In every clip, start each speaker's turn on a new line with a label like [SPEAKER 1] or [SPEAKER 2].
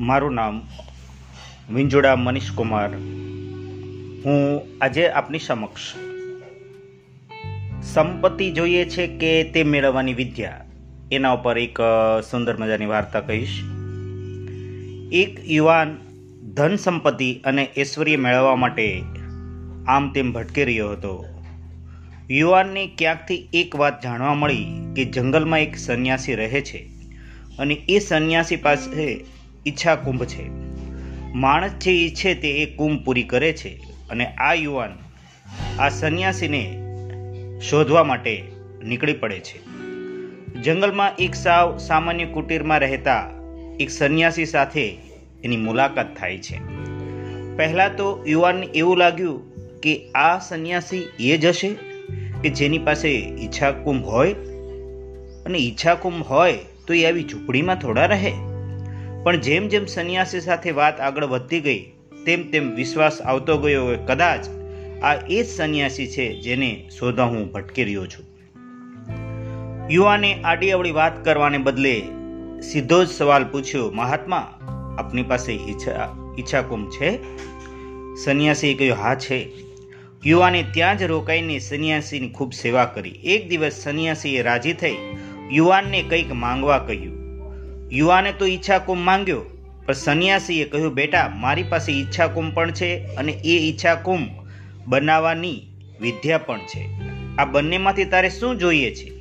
[SPEAKER 1] મારું નામ વિંજોડા મનીષ કુમાર હું આજે આપની સમક્ષ સંપત્તિ જોઈએ છે કે તે મેળવવાની વિદ્યા. એના ઉપર એક સુંદર મજાની વાર્તા કહીશ. એક યુવાન ધન સંપત્તિ અને ઐશ્વર્ય મેળવવા માટે આમ તેમ ભટકી રહ્યો હતો. યુવાનને ક્યાંકથી એક વાત જાણવા મળી કે જંગલમાં એક સંન્યાસી રહે છે અને એ સંન્યાસી પાસે ઈચ્છા કુંભ છે. માણસ જે ઈચ્છે તે એ કુંભ પૂરી કરે છે અને આ યુવાન, આ સંન્યાસીને શોધવા માટે નીકળી પડે છે. જંગલમાં એક સાવ સામાન્ય કુટીરમાં રહેતા એક સંન્યાસી સાથે એની મુલાકાત થાય છે. પહેલાં તો યુવાનને એવું લાગ્યું કે આ સંન્યાસી એ જ હશે કે જેની પાસે ઈચ્છા કુંભ હોય. અને ઈચ્છા કુંભ હોય તો એ આવી ઝૂંપડીમાં થોડા રહે. પણ જેમ જેમ સંન્યાસી સાથે વાત આગળ વધતી ગઈ, તેમ તેમ વિશ્વાસ આવતો ગયો હોય કદાચ આ એ જ સંન્યાસી છે જેને શોધવા હું ભટકી રહ્યો છું. યુવાને આડી અવળી વાત કરવાને બદલે સીધો જ સવાલ પૂછ્યો, મહાત્મા, આપની પાસે ઈચ્છા ઈચ્છા છે? સંન્યાસીએ કહ્યું, હા છે. યુવાને ત્યાં જ રોકાઈને સંન્યાસીની ખૂબ સેવા કરી. એક દિવસ સંન્યાસીએ રાજી થઈ યુવાનને કંઈક માંગવા કહ્યું. યુવાને તો ઈચ્છા કુંભ માંગ્યો, પણ સંન્યાસીએ કહ્યું, બેટા, મારી પાસે ઈચ્છા કુંભ પણ છે અને એ ઈચ્છા કુંભ બનાવવાની વિદ્યા પણ છે. આ બંનેમાંથી તારે શું જોઈએ છે?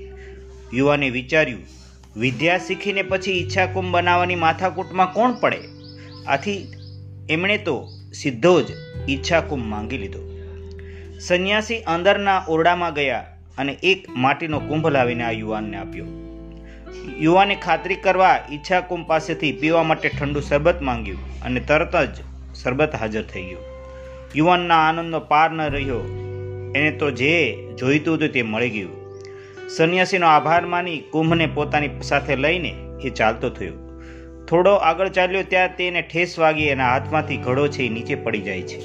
[SPEAKER 1] યુવાને વિચાર્યું, વિદ્યા શીખીને પછી ઈચ્છા કુંભ બનાવવાની માથાકૂટમાં કોણ પડે? આથી એમણે તો સીધો જ ઈચ્છાકુંભ માંગી લીધો. સંન્યાસી અંદરના ઓરડામાં ગયા અને એક માટીનો કુંભ લાવીને આ યુવાનને આપ્યો. યુવાને ખાતરી કરવા ઈચ્છા કુંભ પાસેથી પીવા માટે ઠંડુ શરબત માંગ્યું અને તરત જ શરબત હાજર થઈ ગયું. યુવાનના આનંદનો પાર ન રહ્યો. એને તો જે જોઈતું હતું તે મળી ગયું. સંન્યાસીનો આભાર માની કુંભને પોતાની સાથે લઈને એ ચાલતો થયો. થોડો આગળ ચાલ્યો ત્યાં તેને ઠેસ વાગી એના હાથમાંથી ઘડો છે એ નીચે પડી જાય છે.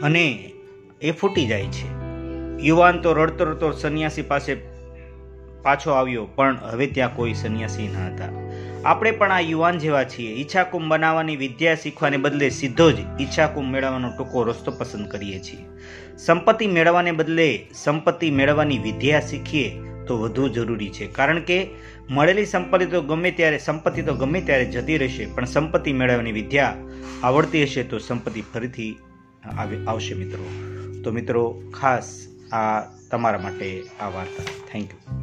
[SPEAKER 1] અને એ ફૂટી જાય છે. યુવાન તો રડતો રડતો સંન્યાસી પાસે પાછો આવ્યો, પણ હવે ત્યાં કોઈ સંન્યાસી ન હતા. આપણે પણ આ યુવાન જેવા છીએ. ઈચ્છાકુંભ બનાવવાની વિદ્યા શીખવાને બદલે સીધો જ ઈચ્છાકુંભ મેળવવાનો ટૂંકો રસ્તો પસંદ કરીએ છીએ. સંપત્તિ મેળવવાને બદલે સંપત્તિ મેળવવાની વિદ્યા શીખીએ તો વધુ જરૂરી છે. કારણ કે મળેલી સંપત્તિ તો ગમે ત્યારે, સંપત્તિ તો ગમે ત્યારે જતી રહેશે, પણ સંપત્તિ મેળવવાની વિદ્યા આવડતી હશે તો સંપત્તિ ફરીથી આવે, આવશે મિત્રો. તો મિત્રો, ખાસ આ તમારા માટે આ વાર્તા. Thank you